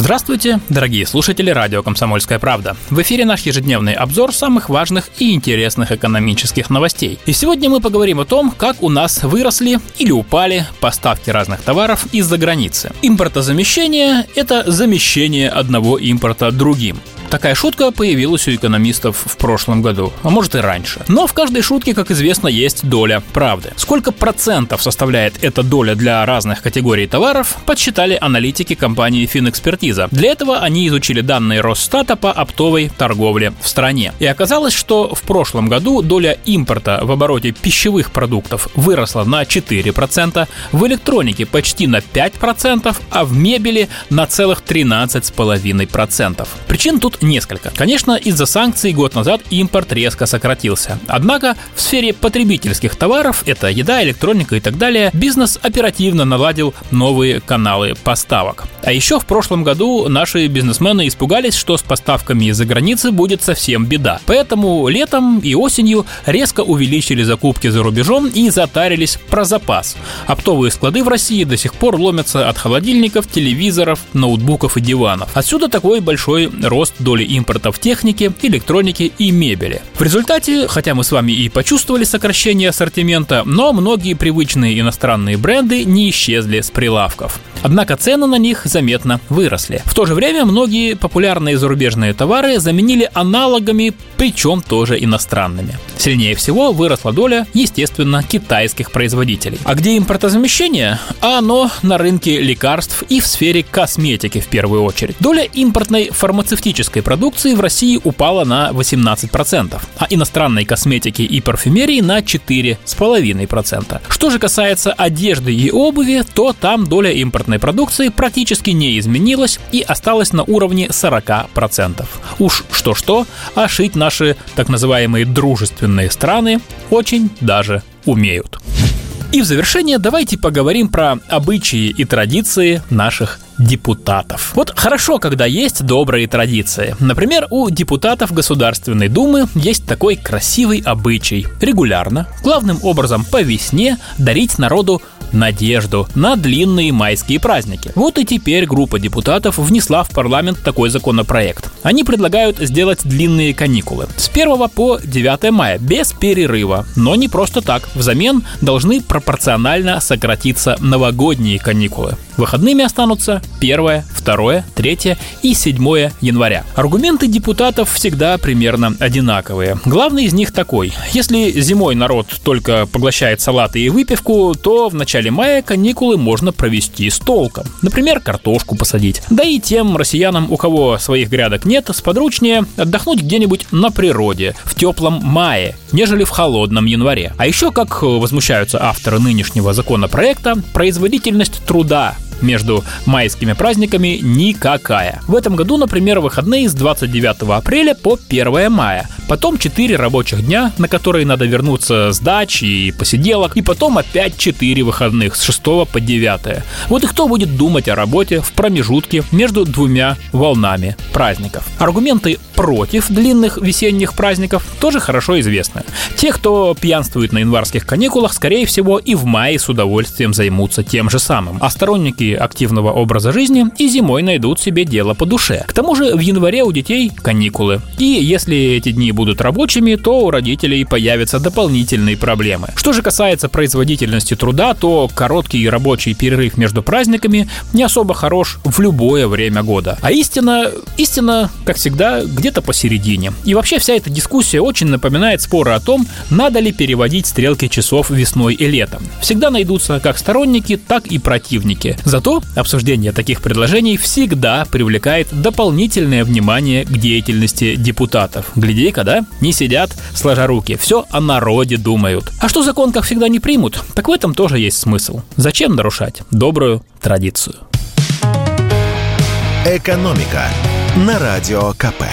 Здравствуйте, дорогие слушатели радио «Комсомольская правда». В эфире наш ежедневный обзор самых важных и интересных экономических новостей. И сегодня мы поговорим о том, как у нас выросли или упали поставки разных товаров из-за границы. Импортозамещение – это замещение одного импорта другим. Такая шутка появилась у экономистов в прошлом году, а может и раньше. Но в каждой шутке, как известно, есть доля правды. Сколько процентов составляет эта доля для разных категорий товаров, подсчитали аналитики компании Финэкспертиза. Для этого они изучили данные Росстата по оптовой торговле в стране. И оказалось, что в прошлом году доля импорта в обороте пищевых продуктов выросла на 4%, в электронике почти на 5%, а в мебели на целых 13,5%. Причин тут несколько. Конечно, из-за санкций год назад импорт резко сократился. Однако в сфере потребительских товаров, это еда, электроника и так далее, бизнес оперативно наладил новые каналы поставок. А еще в прошлом году наши бизнесмены испугались, что с поставками из-за границы будет совсем беда. Поэтому летом и осенью резко увеличили закупки за рубежом и затарились про запас. Оптовые склады в России до сих пор ломятся от холодильников, телевизоров, ноутбуков и диванов. Отсюда такой большой рост доли импорта в технике, электронике и мебели. В результате, хотя мы с вами и почувствовали сокращение ассортимента, но многие привычные иностранные бренды не исчезли с прилавков. Однако цены на них заметно выросли. В то же время многие популярные зарубежные товары заменили аналогами, причем тоже иностранными. Сильнее всего выросла доля, естественно, китайских производителей. А где импортозамещение? А оно на рынке лекарств и в сфере косметики в первую очередь. Доля импортной фармацевтической продукции в России упала на 18%, а иностранной косметики и парфюмерии на 4,5%. Что же касается одежды и обуви, то там доля импортной продукции практически не изменилась и осталась на уровне 40%. Уж что-что, а шить наши так называемые дружественные страны очень даже умеют. И в завершение давайте поговорим про обычаи и традиции наших депутатов. Вот хорошо, когда есть добрые традиции. Например, у депутатов Государственной Думы есть такой красивый обычай. Регулярно, главным образом по весне, дарить народу надежду на длинные майские праздники. Вот и теперь группа депутатов внесла в парламент такой законопроект. Они предлагают сделать длинные каникулы с 1 по 9 мая без перерыва, но не просто так. Взамен должны пропорционально сократиться новогодние каникулы. Выходными останутся 1, 2, 3 и 7 января. Аргументы депутатов всегда примерно одинаковые. Главный из них такой. Если зимой народ только поглощает салаты и выпивку, то в начале мая каникулы можно провести с толком. Например, картошку посадить. Да и тем россиянам, у кого своих грядок нет, сподручнее отдохнуть где-нибудь на природе в теплом мае, нежели в холодном январе. А еще, как возмущаются авторы нынешнего законопроекта, производительность труда между майскими праздниками никакая. В этом году, например, выходные с 29 апреля по 1 мая. Потом 4 рабочих дня, на которые надо вернуться с дач и посиделок. И потом опять 4 выходных с 6 по 9. Вот и кто будет думать о работе в промежутке между двумя волнами праздников. Аргументы против длинных весенних праздников тоже хорошо известны. Те, кто пьянствует на январских каникулах, скорее всего и в мае с удовольствием займутся тем же самым. А сторонники активного образа жизни и зимой найдут себе дело по душе. К тому же в январе у детей каникулы. И если эти дни будут рабочими, то у родителей появятся дополнительные проблемы. Что же касается производительности труда, то короткий рабочий перерыв между праздниками не особо хорош в любое время года. А истина, истина, как всегда, где-то посередине. И вообще вся эта дискуссия очень напоминает споры о том, надо ли переводить стрелки часов весной и летом. Всегда найдутся как сторонники, так и противники. За Зато обсуждение таких предложений всегда привлекает дополнительное внимание к деятельности депутатов. Гляди-ка, да? Не сидят, сложа руки, все о народе думают. А что закон, как всегда, не примут, так в этом тоже есть смысл. Зачем нарушать добрую традицию? Экономика на радио КП.